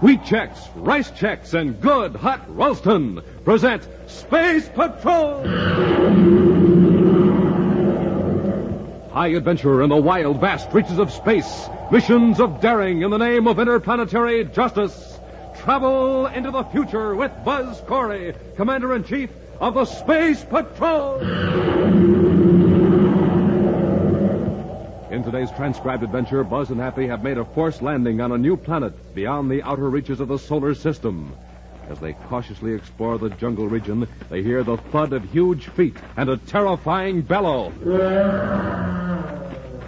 Wheat Chex, Rice Chex, and Good Hot Ralston present Space Patrol! High adventure in the wild, vast reaches of space. Missions of daring in the name of interplanetary justice. Travel into the future with Buzz Corey, Commander in Chief of the Space Patrol. In today's transcribed adventure, Buzz and Happy have made a forced landing on a new planet beyond the outer reaches of the solar system. As they cautiously explore the jungle region, they hear the thud of huge feet and a terrifying bellow.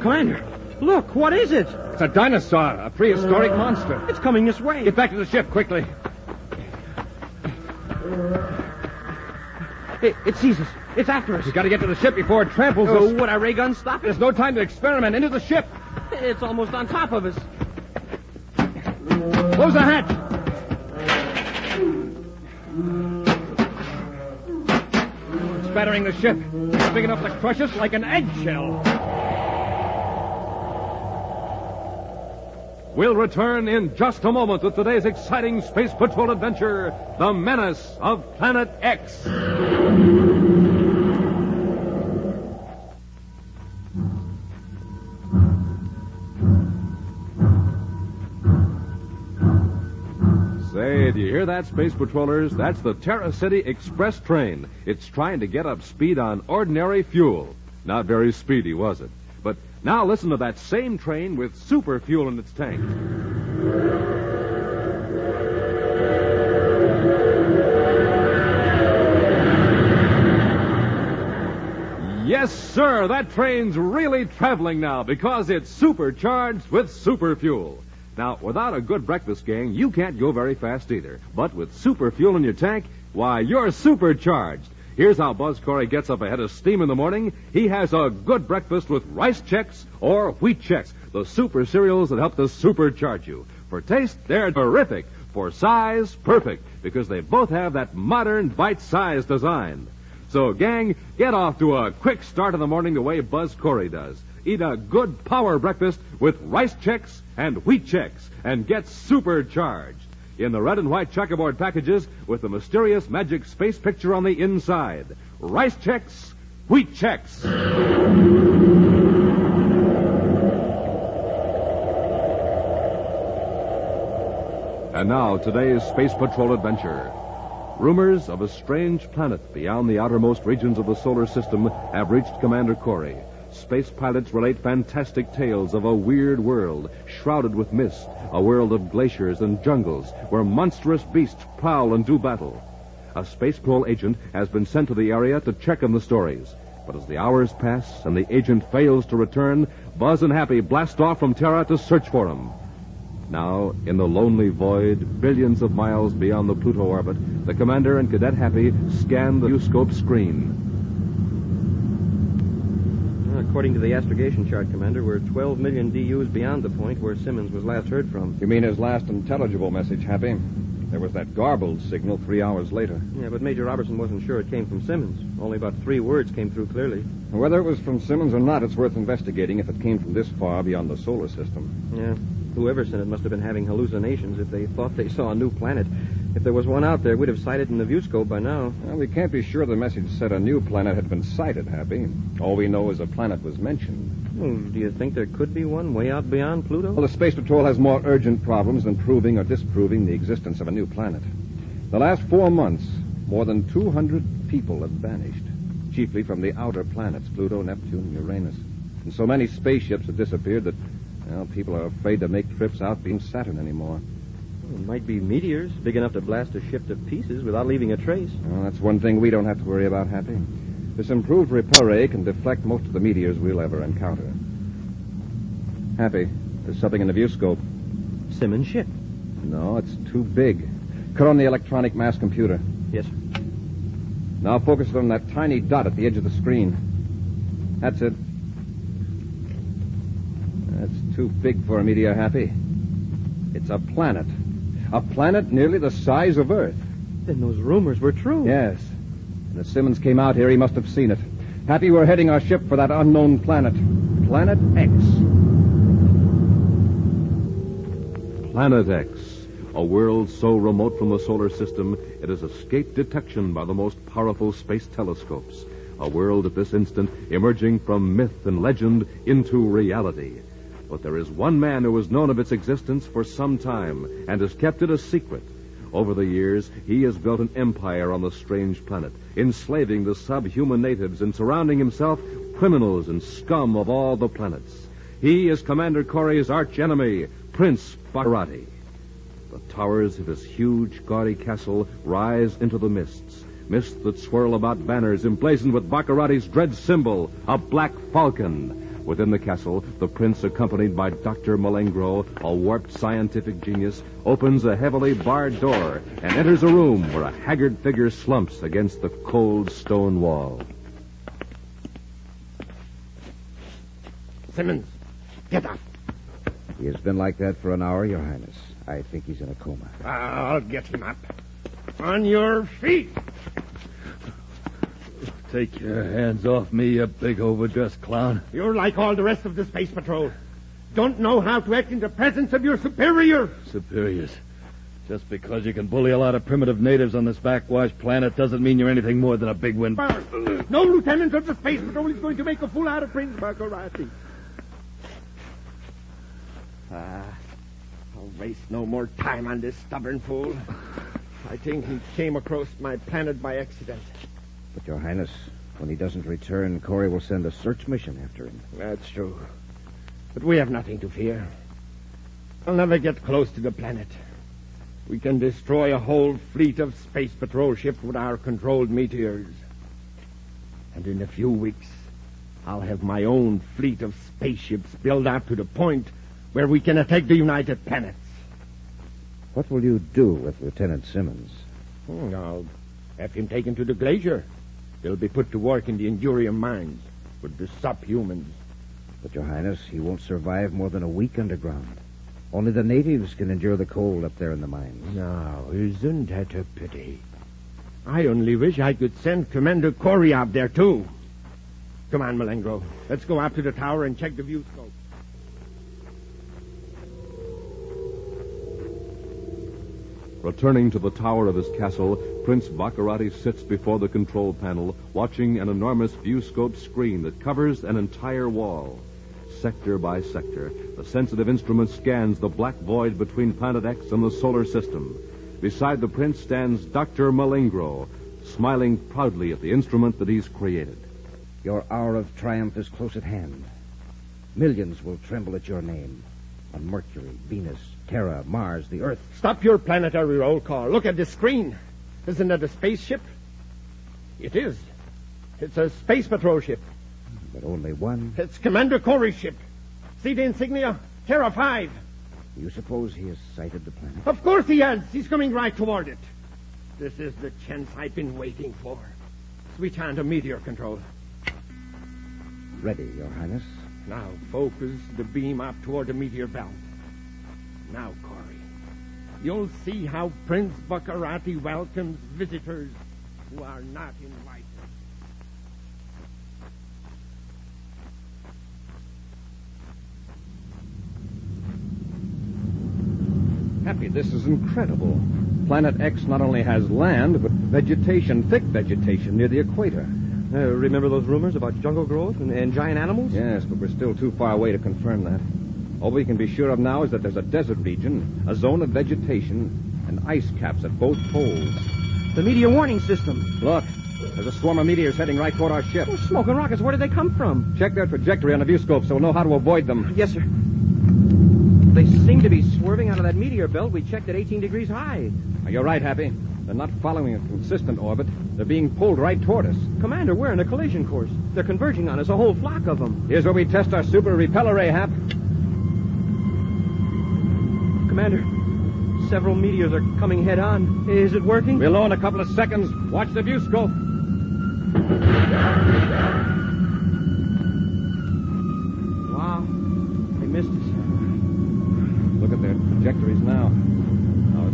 Commander, look, what is it? It's a dinosaur, a prehistoric monster. It's coming this way. Get back to the ship quickly. It, it sees us. It's after us. We've got to get to the ship before it tramples Oh, us. would our ray gun stop it? There's no time to experiment. Into the ship. It's almost on top of us. Close the hatch. It's battering the ship. It's big enough to crush us like an eggshell. We'll return in just a moment with today's exciting Space Patrol adventure, The Menace of Planet X. Say, do you hear that, Space Patrollers? That's the Terra City Express train. It's trying to get up speed on ordinary fuel. Not very speedy, was it? Now listen to that same train with super fuel in its tank. Yes, sir, that train's really traveling now because it's supercharged with super fuel. Now, without a good breakfast, gang, you can't go very fast either. But with super fuel in your tank, why, you're supercharged. Here's how Buzz Corey gets up ahead of steam in the morning. He has a good breakfast with rice Chex or wheat Chex, the super cereals that help to supercharge you. For taste, they're terrific. For size, perfect, because they both have that modern bite-sized design. So, gang, get off to a quick start in the morning the way Buzz Corey does. Eat a good power breakfast with rice Chex and wheat Chex and get supercharged. In the red and white checkerboard packages with the mysterious magic space picture on the inside. Rice Chex, wheat Chex. And now, today's Space Patrol adventure. Rumors of a strange planet beyond the outermost regions of the solar system have reached Commander Corey. Space pilots relate fantastic tales of a weird world shrouded with mist, a world of glaciers and jungles where monstrous beasts prowl and do battle. A space patrol agent has been sent to the area to check on the stories. But as the hours pass and the agent fails to return, Buzz and Happy blast off from Terra to search for him. Now, in the lonely void, billions of miles beyond the Pluto orbit, the commander and Cadet Happy scan the viewscope screen. According to the astrogation chart, Commander, we're 12 million DUs beyond the point where Simmons was last heard from. You mean his last intelligible message, Happy? There was that garbled signal three hours later. Yeah, but Major Robertson wasn't sure it came from Simmons. Only about three words came through clearly. Whether it was from Simmons or not, it's worth investigating if it came from this far beyond the solar system. Yeah. Whoever sent it must have been having hallucinations if they thought they saw a new planet. If there was one out there, we'd have sighted in the viewscope by now. Well, we can't be sure the message said a new planet had been sighted, Happy. All we know is a planet was mentioned. Well, do you think there could be one way out beyond Pluto? Well, the Space Patrol has more urgent problems than proving or disproving the existence of a new planet. The last four months, more than 200 people have vanished, chiefly from the outer planets, Pluto, Neptune, Uranus. And so many spaceships have disappeared that, well, people are afraid to make trips out beyond Saturn anymore. It might be meteors, big enough to blast a ship to pieces without leaving a trace. Well, that's one thing we don't have to worry about, Happy. This improved repel ray can deflect most of the meteors we'll ever encounter. Happy, there's something in the viewscope. Simmons' ship. No, it's too big. Cut on the electronic mass computer. Yes, sir. Now focus on that tiny dot at the edge of the screen. That's it. That's too big for a meteor, Happy. It's a planet. A planet nearly the size of Earth. Then those rumors were true. Yes. And if Simmons came out here, he must have seen it. Happy we're heading our ship for that unknown planet. Planet X. Planet X. a world so remote from the solar system it has escaped detection by the most powerful space telescopes. A world at this instant emerging from myth and legend into reality. But there is one man who has known of its existence for some time and has kept it a secret. Over the years, he has built an empire on the strange planet, enslaving the subhuman natives and surrounding himself criminals and scum of all the planets. He is Commander Corey's archenemy, Prince Baccarratti. The towers of his huge, gaudy castle rise into the mists, mists that swirl about banners emblazoned with Baccarratti's dread symbol, a black falcon. Within the castle, the prince, accompanied by Dr. Malengro, a warped scientific genius, opens a heavily barred door and enters a room where a haggard figure slumps against the cold stone wall. Simmons, get up. He has been like that for an hour, Your Highness. I think he's in a coma. I'll get him up. On your feet. Take your hands off me, you big overdressed clown. You're like all the rest of the space patrol. Don't know how to act in the presence of your superior. Superiors. Just because you can bully a lot of primitive natives on this backwash planet doesn't mean you're anything more than a big wind. No lieutenant of the space patrol is going to make a fool out of Prince Baccarratti. Ah, I'll waste no more time on this stubborn fool. I think he came across my planet by accident. But, Your Highness, when he doesn't return, Corey will send a search mission after him. That's true. But we have nothing to fear. I'll never get close to the planet. We can destroy a whole fleet of space patrol ships with our controlled meteors. And in a few weeks, I'll have my own fleet of spaceships built up to the point where we can attack the United Planets. What will you do with Lieutenant Simmons? Hmm, I'll have him taken to the glacier. He'll be put to work in the Endurium mines with the subhumans. But, Your Highness, he won't survive more than a week underground. Only the natives can endure the cold up there in the mines. Now, isn't that a pity? I only wish I could send Commander Corey out there, too. Come on, Malengro. Let's go up to the tower and check the view Returning to the tower of his castle, Prince Baccarratti sits before the control panel, watching an enormous viewscope screen that covers an entire wall. Sector by sector, the sensitive instrument scans the black void between Planet X and the solar system. Beside the prince stands Dr. Malengro, smiling proudly at the instrument that he's created. Your hour of triumph is close at hand. Millions will tremble at your name. On Mercury, Venus, Terra, Mars, the Earth. Stop your planetary roll call. Look at the screen. Isn't that a spaceship? It is. It's a space patrol ship. But only one. It's Commander Corey's ship. See the insignia? Terra 5. You suppose he has sighted the planet? Of course he has. He's coming right toward it. This is the chance I've been waiting for. Switch on to meteor control. Ready, Your Highness. Now focus the beam up toward the meteor belt. Now, Corey, you'll see how Prince Baccarratti welcomes visitors who are not invited. Happy, this is incredible. Planet X not only has land, but vegetation, thick vegetation near the equator. Uh, remember those rumors about jungle growth and, and giant animals? Yes, but we're still too far away to confirm that. All we can be sure of now is that there's a desert region, a zone of vegetation, and ice caps at both poles. The meteor warning system. Look, there's a swarm of meteors heading right toward our ship. Oh, smoking rockets. Where did they come from? Check their trajectory on the viewscope so we'll know how to avoid them. Yes, sir. They seem to be swerving out of that meteor belt we checked at 18 degrees high. You're right, Happy. They're not following a consistent orbit. They're being pulled right toward us. Commander, we're in a collision course. They're converging on us, a whole flock of them. Here's where we test our super repeller ray, Hap. Commander, several meteors are coming head on. Is it working? We'll know in a couple of seconds. Watch the viewscope. Wow. They missed us. Look at their trajectories now. Our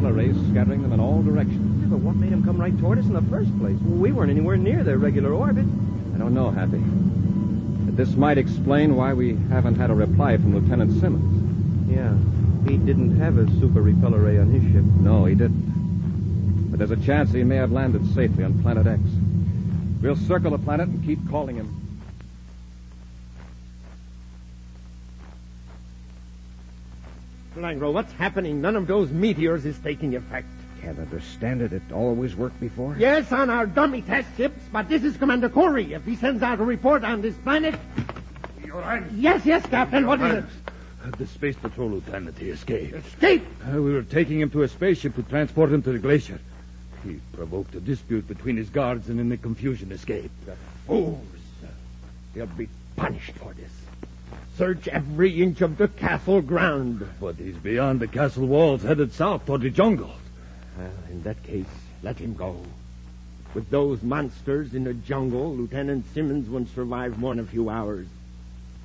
super repeller rays scattering them in all directions. Yeah, but what made them come right toward us in the first place? We weren't anywhere near their regular orbit. I don't know, Happy. But this might explain why we haven't had a reply from Lieutenant Simmons. Yeah. He didn't have a super repeller ray on his ship. No, he didn't. But there's a chance he may have landed safely on Planet X. We'll circle the planet and keep calling him. Langro, what's happening? None of those meteors is taking effect. Can't understand it. It always worked before. Yes, on our dummy test ships, but this is Commander Corey. If he sends out a report on this planet. Your Highness. Yes, yes, Captain. What is it? The Space Patrol Lieutenant, he escaped. Escape! Uh, we were taking him to a spaceship to transport him to the glacier. He provoked a dispute between his guards and in the confusion escaped. Fools. They'll be punished for this. Search every inch of the castle ground. But he's beyond the castle walls, headed south toward the jungle. Well, in that case, let him go. With those monsters in the jungle, Lieutenant Simmons won't survive more than a few hours.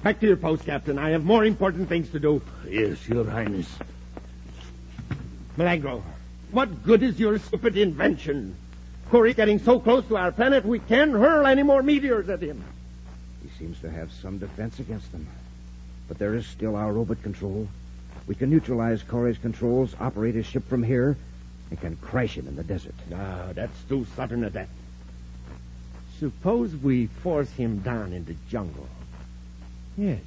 Back to your post, Captain. I have more important things to do. Yes, Your Highness. Malengro, what good is your stupid invention? Corey's getting so close to our planet, we can't hurl any more meteors at him. He seems to have some defense against them. But there is still our robot control. We can neutralize Corey's controls, operate his ship from here, and can crash him in the desert. No, that's too sudden a death. Suppose we force him down in the jungle. Yes.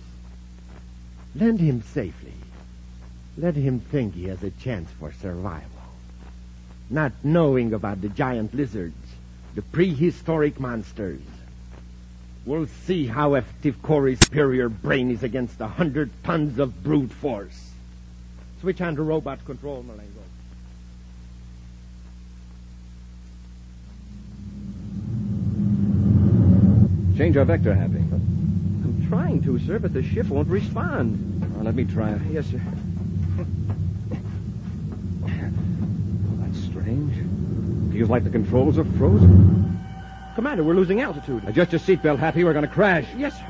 Land him safely. Let him think he has a chance for survival. Not knowing about the giant lizards, the prehistoric monsters. We'll see how effective Corey's superior brain is against a hundred tons of brute force. Switch on to robot control, Malengro. Change our vector, Happy. I'm trying to, sir, but the ship won't respond. Oh, let me try it. Yes, sir. That's strange. Feels like the controls are frozen. Commander, we're losing altitude. Adjust your seatbelt, Happy. We're going to crash. Yes, sir.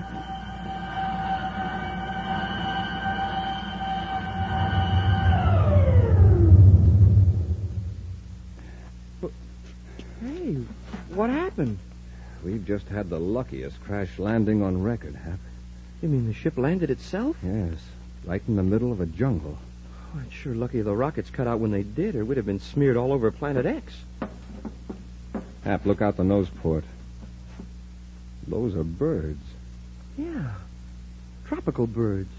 But- Hey, what happened? We've just had the luckiest crash landing on record, Hap. You mean the ship landed itself? Yes, right in the middle of a jungle. Oh, it's sure lucky the rockets cut out when they did, or we'd have been smeared all over Planet X. Hap, look out the nose port. Those are birds. Yeah. Tropical birds.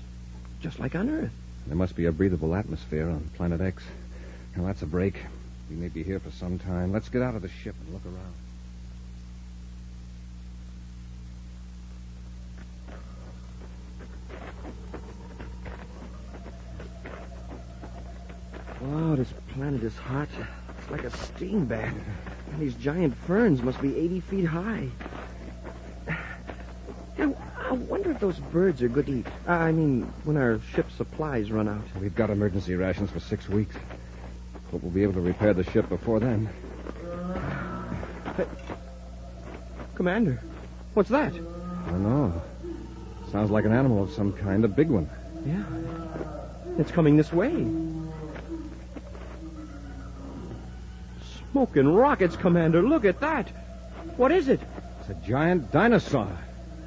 Just like on Earth. There must be a breathable atmosphere on Planet X. Now, that's a break. We may be here for some time. Let's get out of the ship and look around. Wow, this planet is hot. It's like a steam bath. And these giant ferns must be 80 feet high. Now, I wonder if those birds are good to eat. Uh, I mean, when our ship's supplies run out. We've got emergency rations for six weeks. Hope we'll be able to repair the ship before then. Commander, what's that? I don't know. Sounds like an animal of some kind, a big one. Yeah. It's coming this way. Smoking rockets, Commander. Look at that. What is it? It's a giant dinosaur.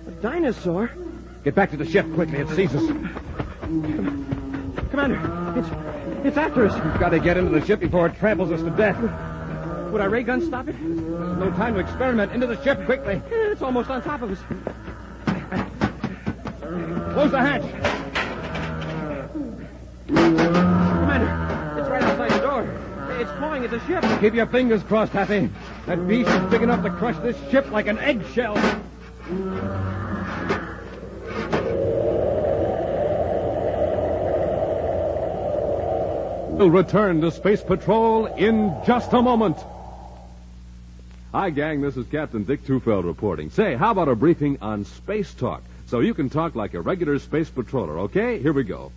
A dinosaur? Get back to the ship quickly. It sees us. Commander, it's it's after us. We've got to get into the ship before it tramples us to death. Would our ray gun stop it? There's no time to experiment. Into the ship quickly. It's almost on top of us. Close the hatch. It's at the ship. Keep your fingers crossed, Happy. That beast is big enough to crush this ship like an eggshell. We'll return to Space Patrol in just a moment. Hi, gang. This is Captain Dick Tufeld reporting. Say, how about a briefing on space talk? So you can talk like a regular space patroller, okay? Here we go.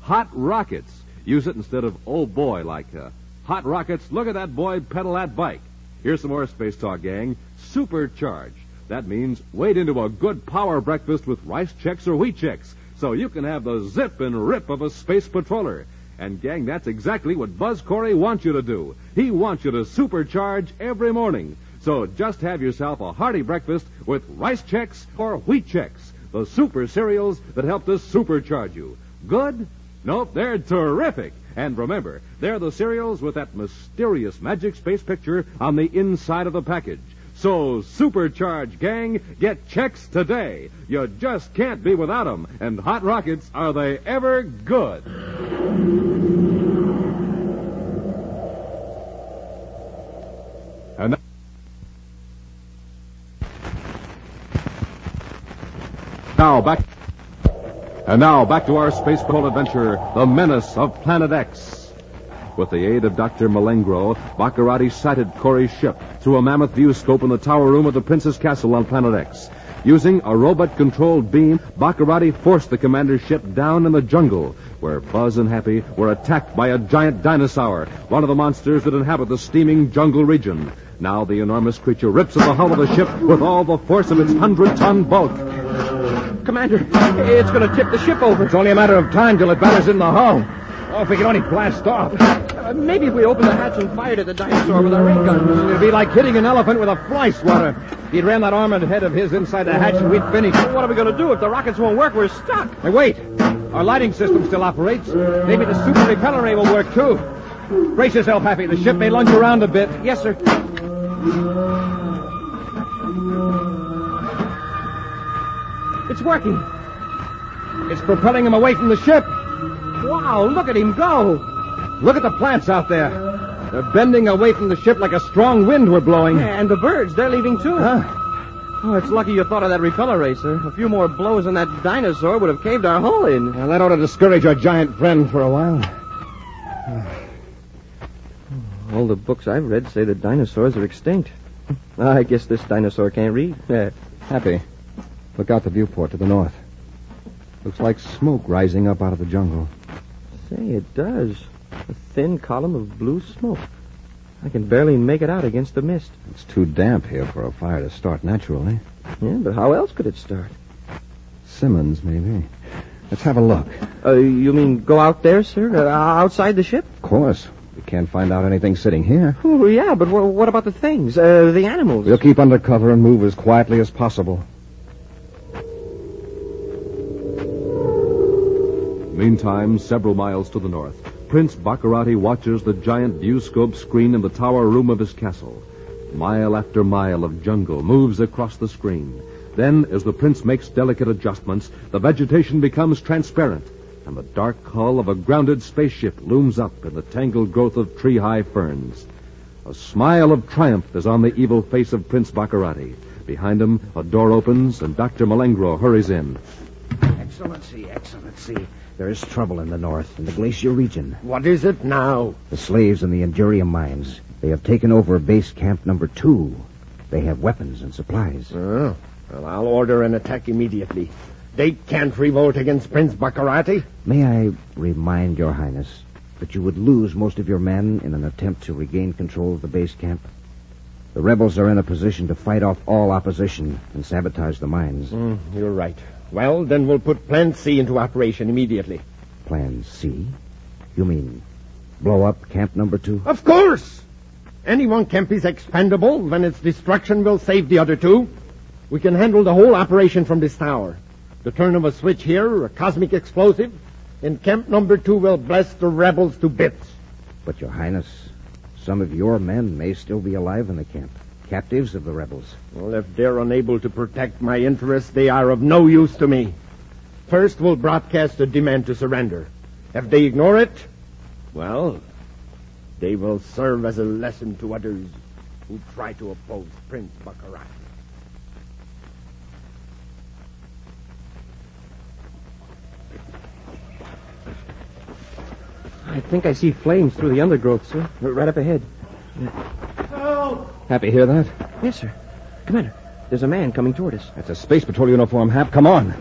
Hot rockets. Use it instead of oh boy, like uh, hot rockets. Look at that boy pedal that bike. Here's some more space talk, gang. Supercharge. That means wade into a good power breakfast with rice Chex or wheat Chex, so you can have the zip and rip of a space patroller. And gang, that's exactly what Buzz Corey wants you to do. He wants you to supercharge every morning. So just have yourself a hearty breakfast with rice Chex or wheat Chex, the super cereals that help to supercharge you. Good? Nope, they're terrific. And remember, they're the cereals with that mysterious magic space picture on the inside of the package. So, supercharge gang, get Chex today. You just can't be without them. And Hot Rockets, are they ever good? And now back. And now back to our space patrol adventure, The Menace of Planet X. With the aid of Dr. Malengro, Baccarratti sighted Corey's ship through a mammoth viewscope in the tower room of the Prince's Castle on Planet X. Using a robot-controlled beam, Baccarratti forced the commander's ship down in the jungle, where Buzz and Happy were attacked by a giant dinosaur, one of the monsters that inhabit the steaming jungle region. Now the enormous creature rips at the hull of the ship with all the force of its hundred-ton bulk. Commander, it's going to tip the ship over. It's only a matter of time till it batters in the hull. Oh, if we could only blast off. Uh, maybe if we open the hatch and fired at the dinosaur with our ray guns. It'd be like hitting an elephant with a fly swatter. If he'd ran that armored head of his inside the hatch and we'd finish. What are we going to do if the rockets won't work? We're stuck. Hey, wait. Our lighting system still operates. Maybe the super repeller ray will work, too. Brace yourself, Happy. The ship may lunge around a bit. Yes, sir. It's working. It's propelling him away from the ship. Wow, look at him go. Look at the plants out there. They're bending away from the ship like a strong wind we're blowing. And the birds, they're leaving too. Huh? Oh, it's lucky you thought of that repeller ray, sir. A few more blows on that dinosaur would have caved our hull in. Well, that ought to discourage our giant friend for a while. All the books I've read say that dinosaurs are extinct. I guess this dinosaur can't read. Yeah. Happy. Look out the viewport to the north. Looks like smoke rising up out of the jungle. Say, it does. A thin column of blue smoke. I can barely make it out against the mist. It's too damp here for a fire to start naturally. Yeah, but how else could it start? Simmons, maybe. Let's have a look. Uh, you mean go out there, sir? Uh, outside the ship? Of course. We can't find out anything sitting here. Oh, yeah, but wh- what about the things? Uh, the animals? We'll keep under cover and move as quietly as possible. Meantime, several miles to the north, Prince Baccarratti watches the giant viewscope screen in the tower room of his castle. Mile after mile of jungle moves across the screen. Then, as the prince makes delicate adjustments, the vegetation becomes transparent, and the dark hull of a grounded spaceship looms up in the tangled growth of tree-high ferns. A smile of triumph is on the evil face of Prince Baccarratti. Behind him, a door opens, and Dr. Malengro hurries in. Excellency, Excellency. There is trouble in the north, in the glacier region. What is it now? The slaves in the Endurium mines. They have taken over base camp number two. They have weapons and supplies. Oh, well, I'll order an attack immediately. They can't revolt against Prince Baccarratti. May I remind your highness that you would lose most of your men in an attempt to regain control of the base camp? The rebels are in a position to fight off all opposition and sabotage the mines. Mm, you're right. Well, then we'll put Plan C into operation immediately. Plan C? You mean blow up camp number two? Of course! Any one camp is expendable, then its destruction will save the other two. We can handle the whole operation from this tower. The turn of a switch here, a cosmic explosive, and camp number two will blast the rebels to bits. But, your highness, some of your men may still be alive in the camp, captives of the rebels. Well, if they're unable to protect my interests, they are of no use to me. First, we'll broadcast a demand to surrender. If they ignore it, well, they will serve as a lesson to others who try to oppose Prince Baccarat. I think I see flames through the undergrowth, sir. Right up ahead. Happy, to hear that? Yes, sir. Commander, there's a man coming toward us. That's a space patrol uniform, Hap. Come on.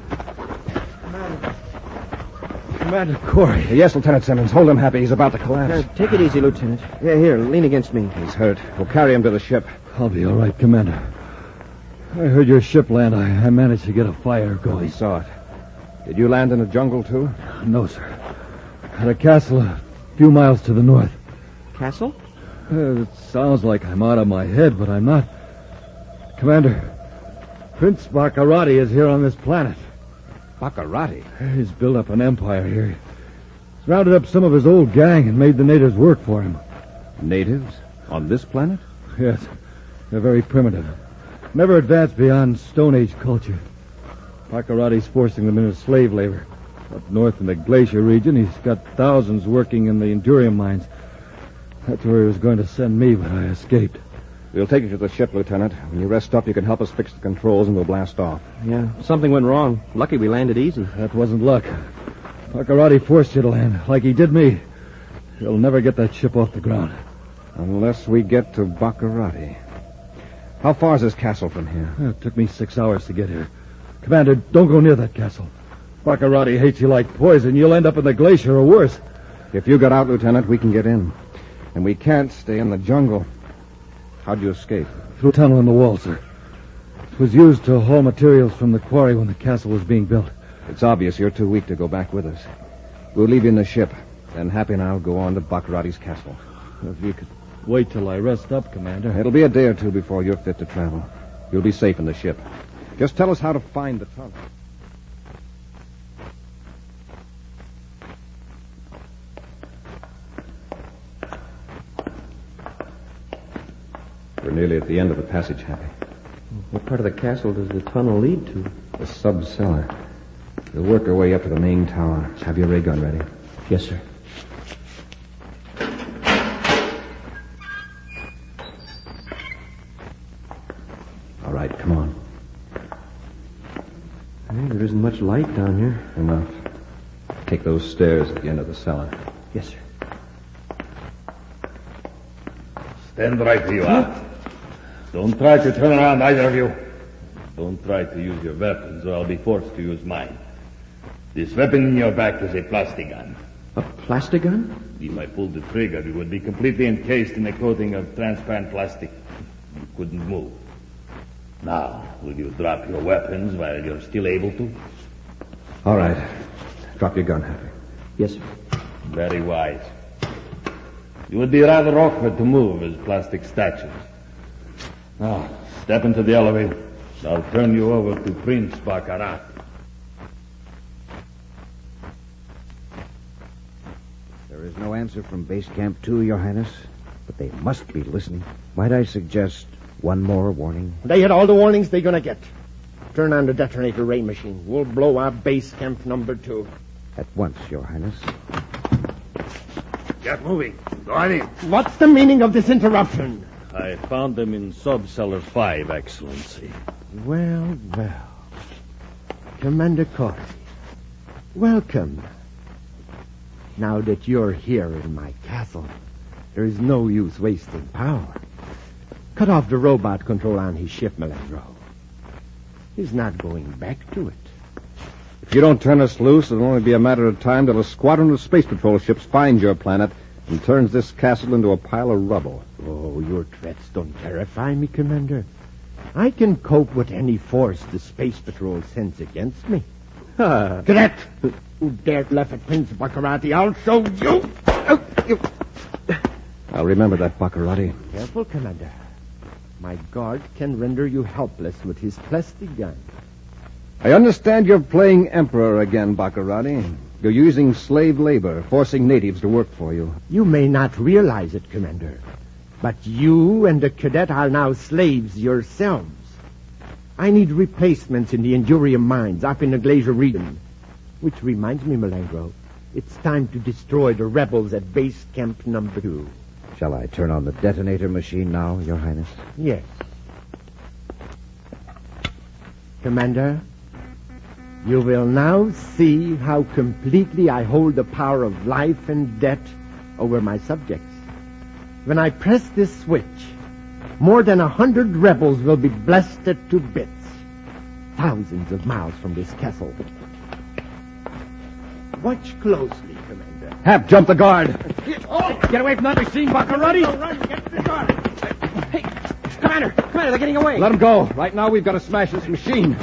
Commander Corey. Yes, Lieutenant Simmons. Hold him, Happy. He's about to collapse. take it easy, Lieutenant. Yeah, here, lean against me. He's hurt. We'll carry him to the ship. I'll be all right, Commander. I heard your ship land. I, I managed to get a fire oh, We going. saw it. Did you land in a jungle, too? No, sir. At a castle a few miles to the north. Castle? Uh, it sounds like I'm out of my head, but I'm not. Commander, Prince Baccarratti is here on this planet. Baccarratti. He's built up an empire here. He's rounded up some of his old gang and made the natives work for him. Natives? On this planet? Yes. They're very primitive. Never advanced beyond Stone Age culture. Baccarratti's forcing them into slave labor. Up north in the glacier region, he's got thousands working in the Endurium mines. That's where he was going to send me, but I escaped. We'll take you to the ship, Lieutenant. When you rest up, you can help us fix the controls and we'll blast off. Yeah, something went wrong. Lucky we landed easy. That wasn't luck. Baccarratti forced you to land, like he did me. He'll never get that ship off the ground. Unless we get to Baccarratti. How far is this castle from here? It took me six hours to get here. Commander, don't go near that castle. Baccarratti hates you like poison. You'll end up in the glacier or worse. If you get out, Lieutenant, we can get in. And we can't stay in the jungle. How'd you escape? Through a tunnel in the wall, sir. It was used to haul materials from the quarry when the castle was being built. It's obvious you're too weak to go back with us. We'll leave you in the ship. Then Happy and I'll go on to Baccarratti's castle. If you could wait till I rest up, Commander. It'll be a day or two before you're fit to travel. You'll be safe in the ship. Just tell us how to find the tunnel. We're nearly at the end of the passage, Happy. What part of the castle does the tunnel lead to? The sub cellar. We'll work our way up to the main tower. Have your ray gun ready. Yes, sir. All right, come on. Hey, there isn't much light down here. Enough. Take those stairs at the end of the cellar. Yes, sir. Stand right where you are. Don't try to turn around, either of you. Don't try to use your weapons, or I'll be forced to use mine. This weapon in your back is a plastic gun. A plastic gun? If I pulled the trigger, it would be completely encased in a coating of transparent plastic. You couldn't move. Now, will you drop your weapons while you're still able to? All right. Drop your gun, Happy. Yes, sir. Very wise. You would be rather awkward to move as plastic statues. Now, step into the elevator. I'll turn you over to Prince Baccarat. There is no answer from Base Camp 2, Your Highness, but they must be listening. Might I suggest one more warning? They had all the warnings they're gonna get. Turn on the detonator ray machine. We'll blow our base camp number two. At once, Your Highness. Get moving. Go on in. What's the meaning of this interruption? I found them in Sub-Cellar 5, Excellency. Well, well. Commander Corey, welcome. Now that you're here in my castle, there is no use wasting power. Cut off the robot control on his ship, Malengro. He's not going back to it. If you don't turn us loose, it'll only be a matter of time till a squadron of space patrol ships finds your planet and turns this castle into a pile of rubble. Oh, your threats don't terrify me, Commander. I can cope with any force the Space Patrol sends against me. Cadet! Who dared laugh at Prince Baccarratti? I'll show you! Oh, you- I'll remember that, Baccarratti. Careful, Commander. My guard can render you helpless with his plastic gun. I understand you're playing Emperor again, Baccarratti. You're using slave labor, forcing natives to work for you. You may not realize it, Commander, but you and the cadet are now slaves yourselves. I need replacements in the Endurium mines up in the Glacier region. Which reminds me, Malengro, it's time to destroy the rebels at base camp number two. Shall I turn on the detonator machine now, Your Highness? Yes. Commander, you will now see how completely I hold the power of life and death over my subjects. When I press this switch, more than a hundred rebels will be blasted to bits, thousands of miles from this castle. Watch closely, Commander. Hap, jump the guard. Get away from that machine, Baccarratti! Run, get to the guard. Hey, Commander! Commander, they're getting away! Let them go. Right now, we've got to smash this machine.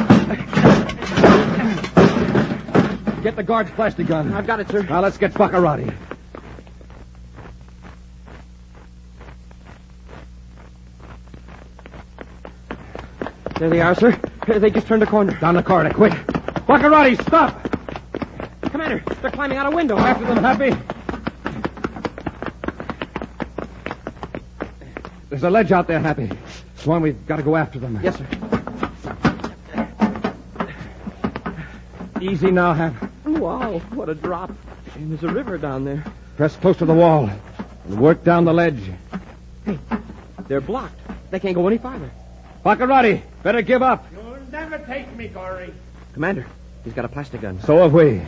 Get the guard's plastic gun. I've got it, sir. Now let's get Baccarratti. There they are, sir. They just turned a corner. Down the corridor, quick. Baccarratti, stop! Commander, they're climbing out a window. After them, Happy. There's a ledge out there, Happy. Swan, we've got to go after them. Yes, sir. Easy now, Hap. Wow, what a drop. And there's a river down there. Press close to the wall and work down the ledge. Hey, They're blocked. They can't go any farther. Baccarratti, better give up. You'll never take me, Corey. Commander, he's got a plastic gun. So have we.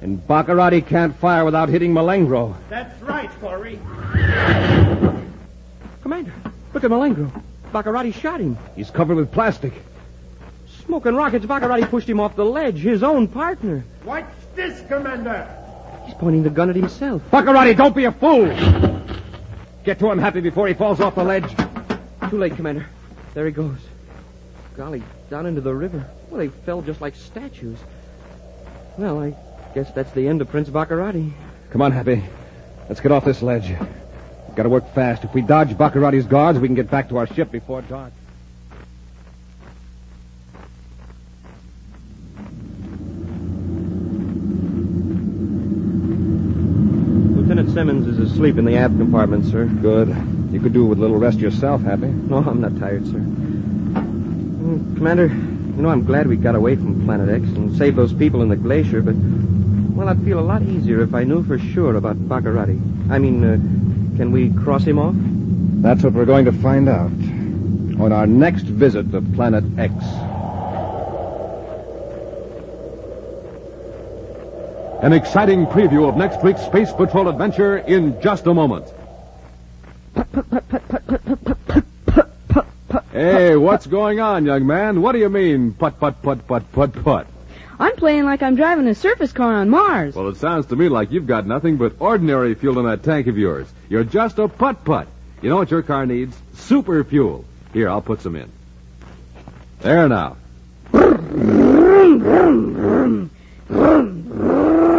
And Baccarratti can't fire without hitting Malengro. That's right, Corey. Commander, look at Malengro. Baccarratti shot him. He's covered with plastic. Smoking rockets, Baccarratti pushed him off the ledge. His own partner. Watch this, Commander. He's pointing the gun at himself. Baccarratti, don't be a fool. Get to him, Happy, before he falls off the ledge. Too late, Commander. There he goes. Golly, down into the river. Well, they fell just like statues. Well, I guess that's the end of Prince Baccarratti. Come on, Happy. Let's get off this ledge. We've got to work fast. If we dodge Baccarratti's guards, we can get back to our ship before dark. Lieutenant Simmons is asleep in the aft compartment, sir. Good. You could do with a little rest yourself, Happy. No, I'm not tired, sir. Mm, Commander, you know, I'm glad we got away from Planet X and saved those people in the glacier, but, well, I'd feel a lot easier if I knew for sure about Baccarratti. I mean, uh, can we cross him off? That's what we're going to find out on our next visit to Planet X. An exciting preview of next week's Space Patrol adventure in just a moment. Hey, what's going on, young man? What do you mean, put, put, put, put, put, put? I'm playing like I'm driving a surface car on Mars. Well, it sounds to me like you've got nothing but ordinary fuel in that tank of yours. You're just a putt-putt. You know what your car needs? Super fuel. Here, I'll put some in. There now.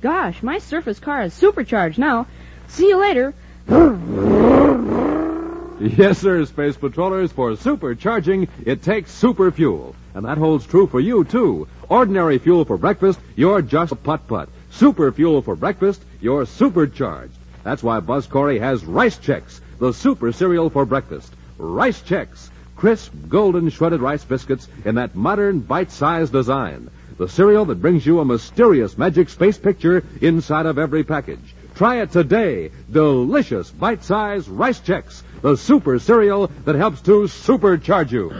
Gosh, my surface car is supercharged now. See you later. Yes, sir, Space Patrollers. For supercharging, it takes super fuel. And that holds true for you, too. Ordinary fuel for breakfast, you're just a putt-putt. Super fuel for breakfast, you're supercharged. That's why Buzz Corey has Rice Chex, the super cereal for breakfast. Rice Chex. Crisp, golden shredded rice biscuits in that modern, bite-sized design. The cereal that brings you a mysterious magic space picture inside of every package. Try it today. Delicious bite-sized Rice Chex, the super cereal that helps to supercharge you.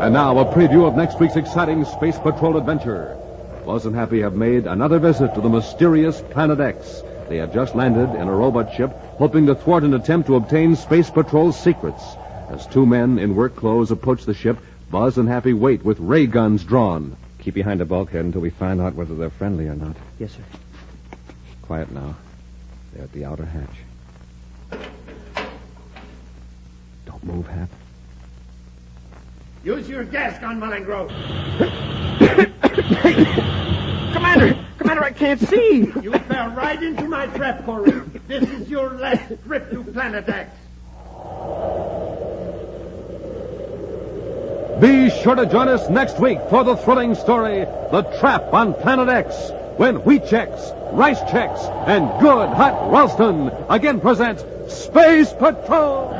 And now a preview of next week's exciting Space Patrol adventure. Buzz and Happy have made another visit to the mysterious Planet X. They have just landed in a robot ship, hoping to thwart an attempt to obtain Space Patrol's secrets. As two men in work clothes approach the ship, Buzz and Happy wait with ray guns drawn. Keep behind the bulkhead until we find out whether they're friendly or not. Yes, sir. Quiet now. They're at the outer hatch. Don't move, Hap. Use your gas gun, Malengro. Commander! Commander, I can't see! You fell right into my trap, Corey. This is your last trip to Planet X. Be sure to join us next week for the thrilling story, The Trap on Planet X, when Wheat Chex, Rice Chex, and Good Hot Ralston again present Space Patrol!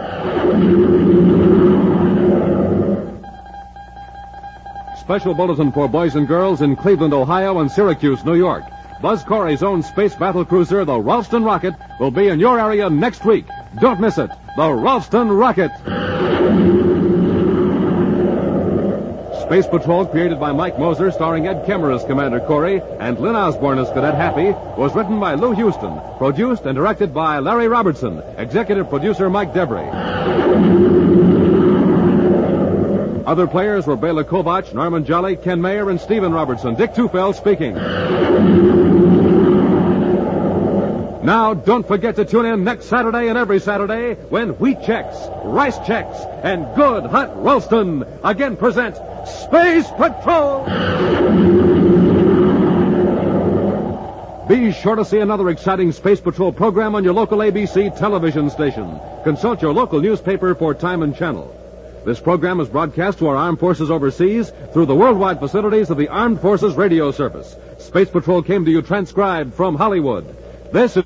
Special bulletin for boys and girls in Cleveland, Ohio, and Syracuse, New York. Buzz Corey's own space battle cruiser, the Ralston Rocket, will be in your area next week. Don't miss it. The Ralston Rocket. Space Patrol, created by Mike Moser, starring Ed Kemmer as Commander Corey and Lyn Osborn as Cadet Happy, was written by Lou Huston, produced and directed by Larry Robertson, executive producer Mike Debris. Other players were Bela Kovacs, Norman Jolley, Ken Mayer, and Stephen Robertson. Dick Tufeld speaking. Now, don't forget to tune in next Saturday and every Saturday when Wheat Chex, Rice Chex, and Good Hot Ralston again present Space Patrol! Be sure to see another exciting Space Patrol program on your local ABC television station. Consult your local newspaper for time and channel. This program is broadcast to our armed forces overseas through the worldwide facilities of the Armed Forces Radio Service. Space Patrol came to you transcribed from Hollywood. This is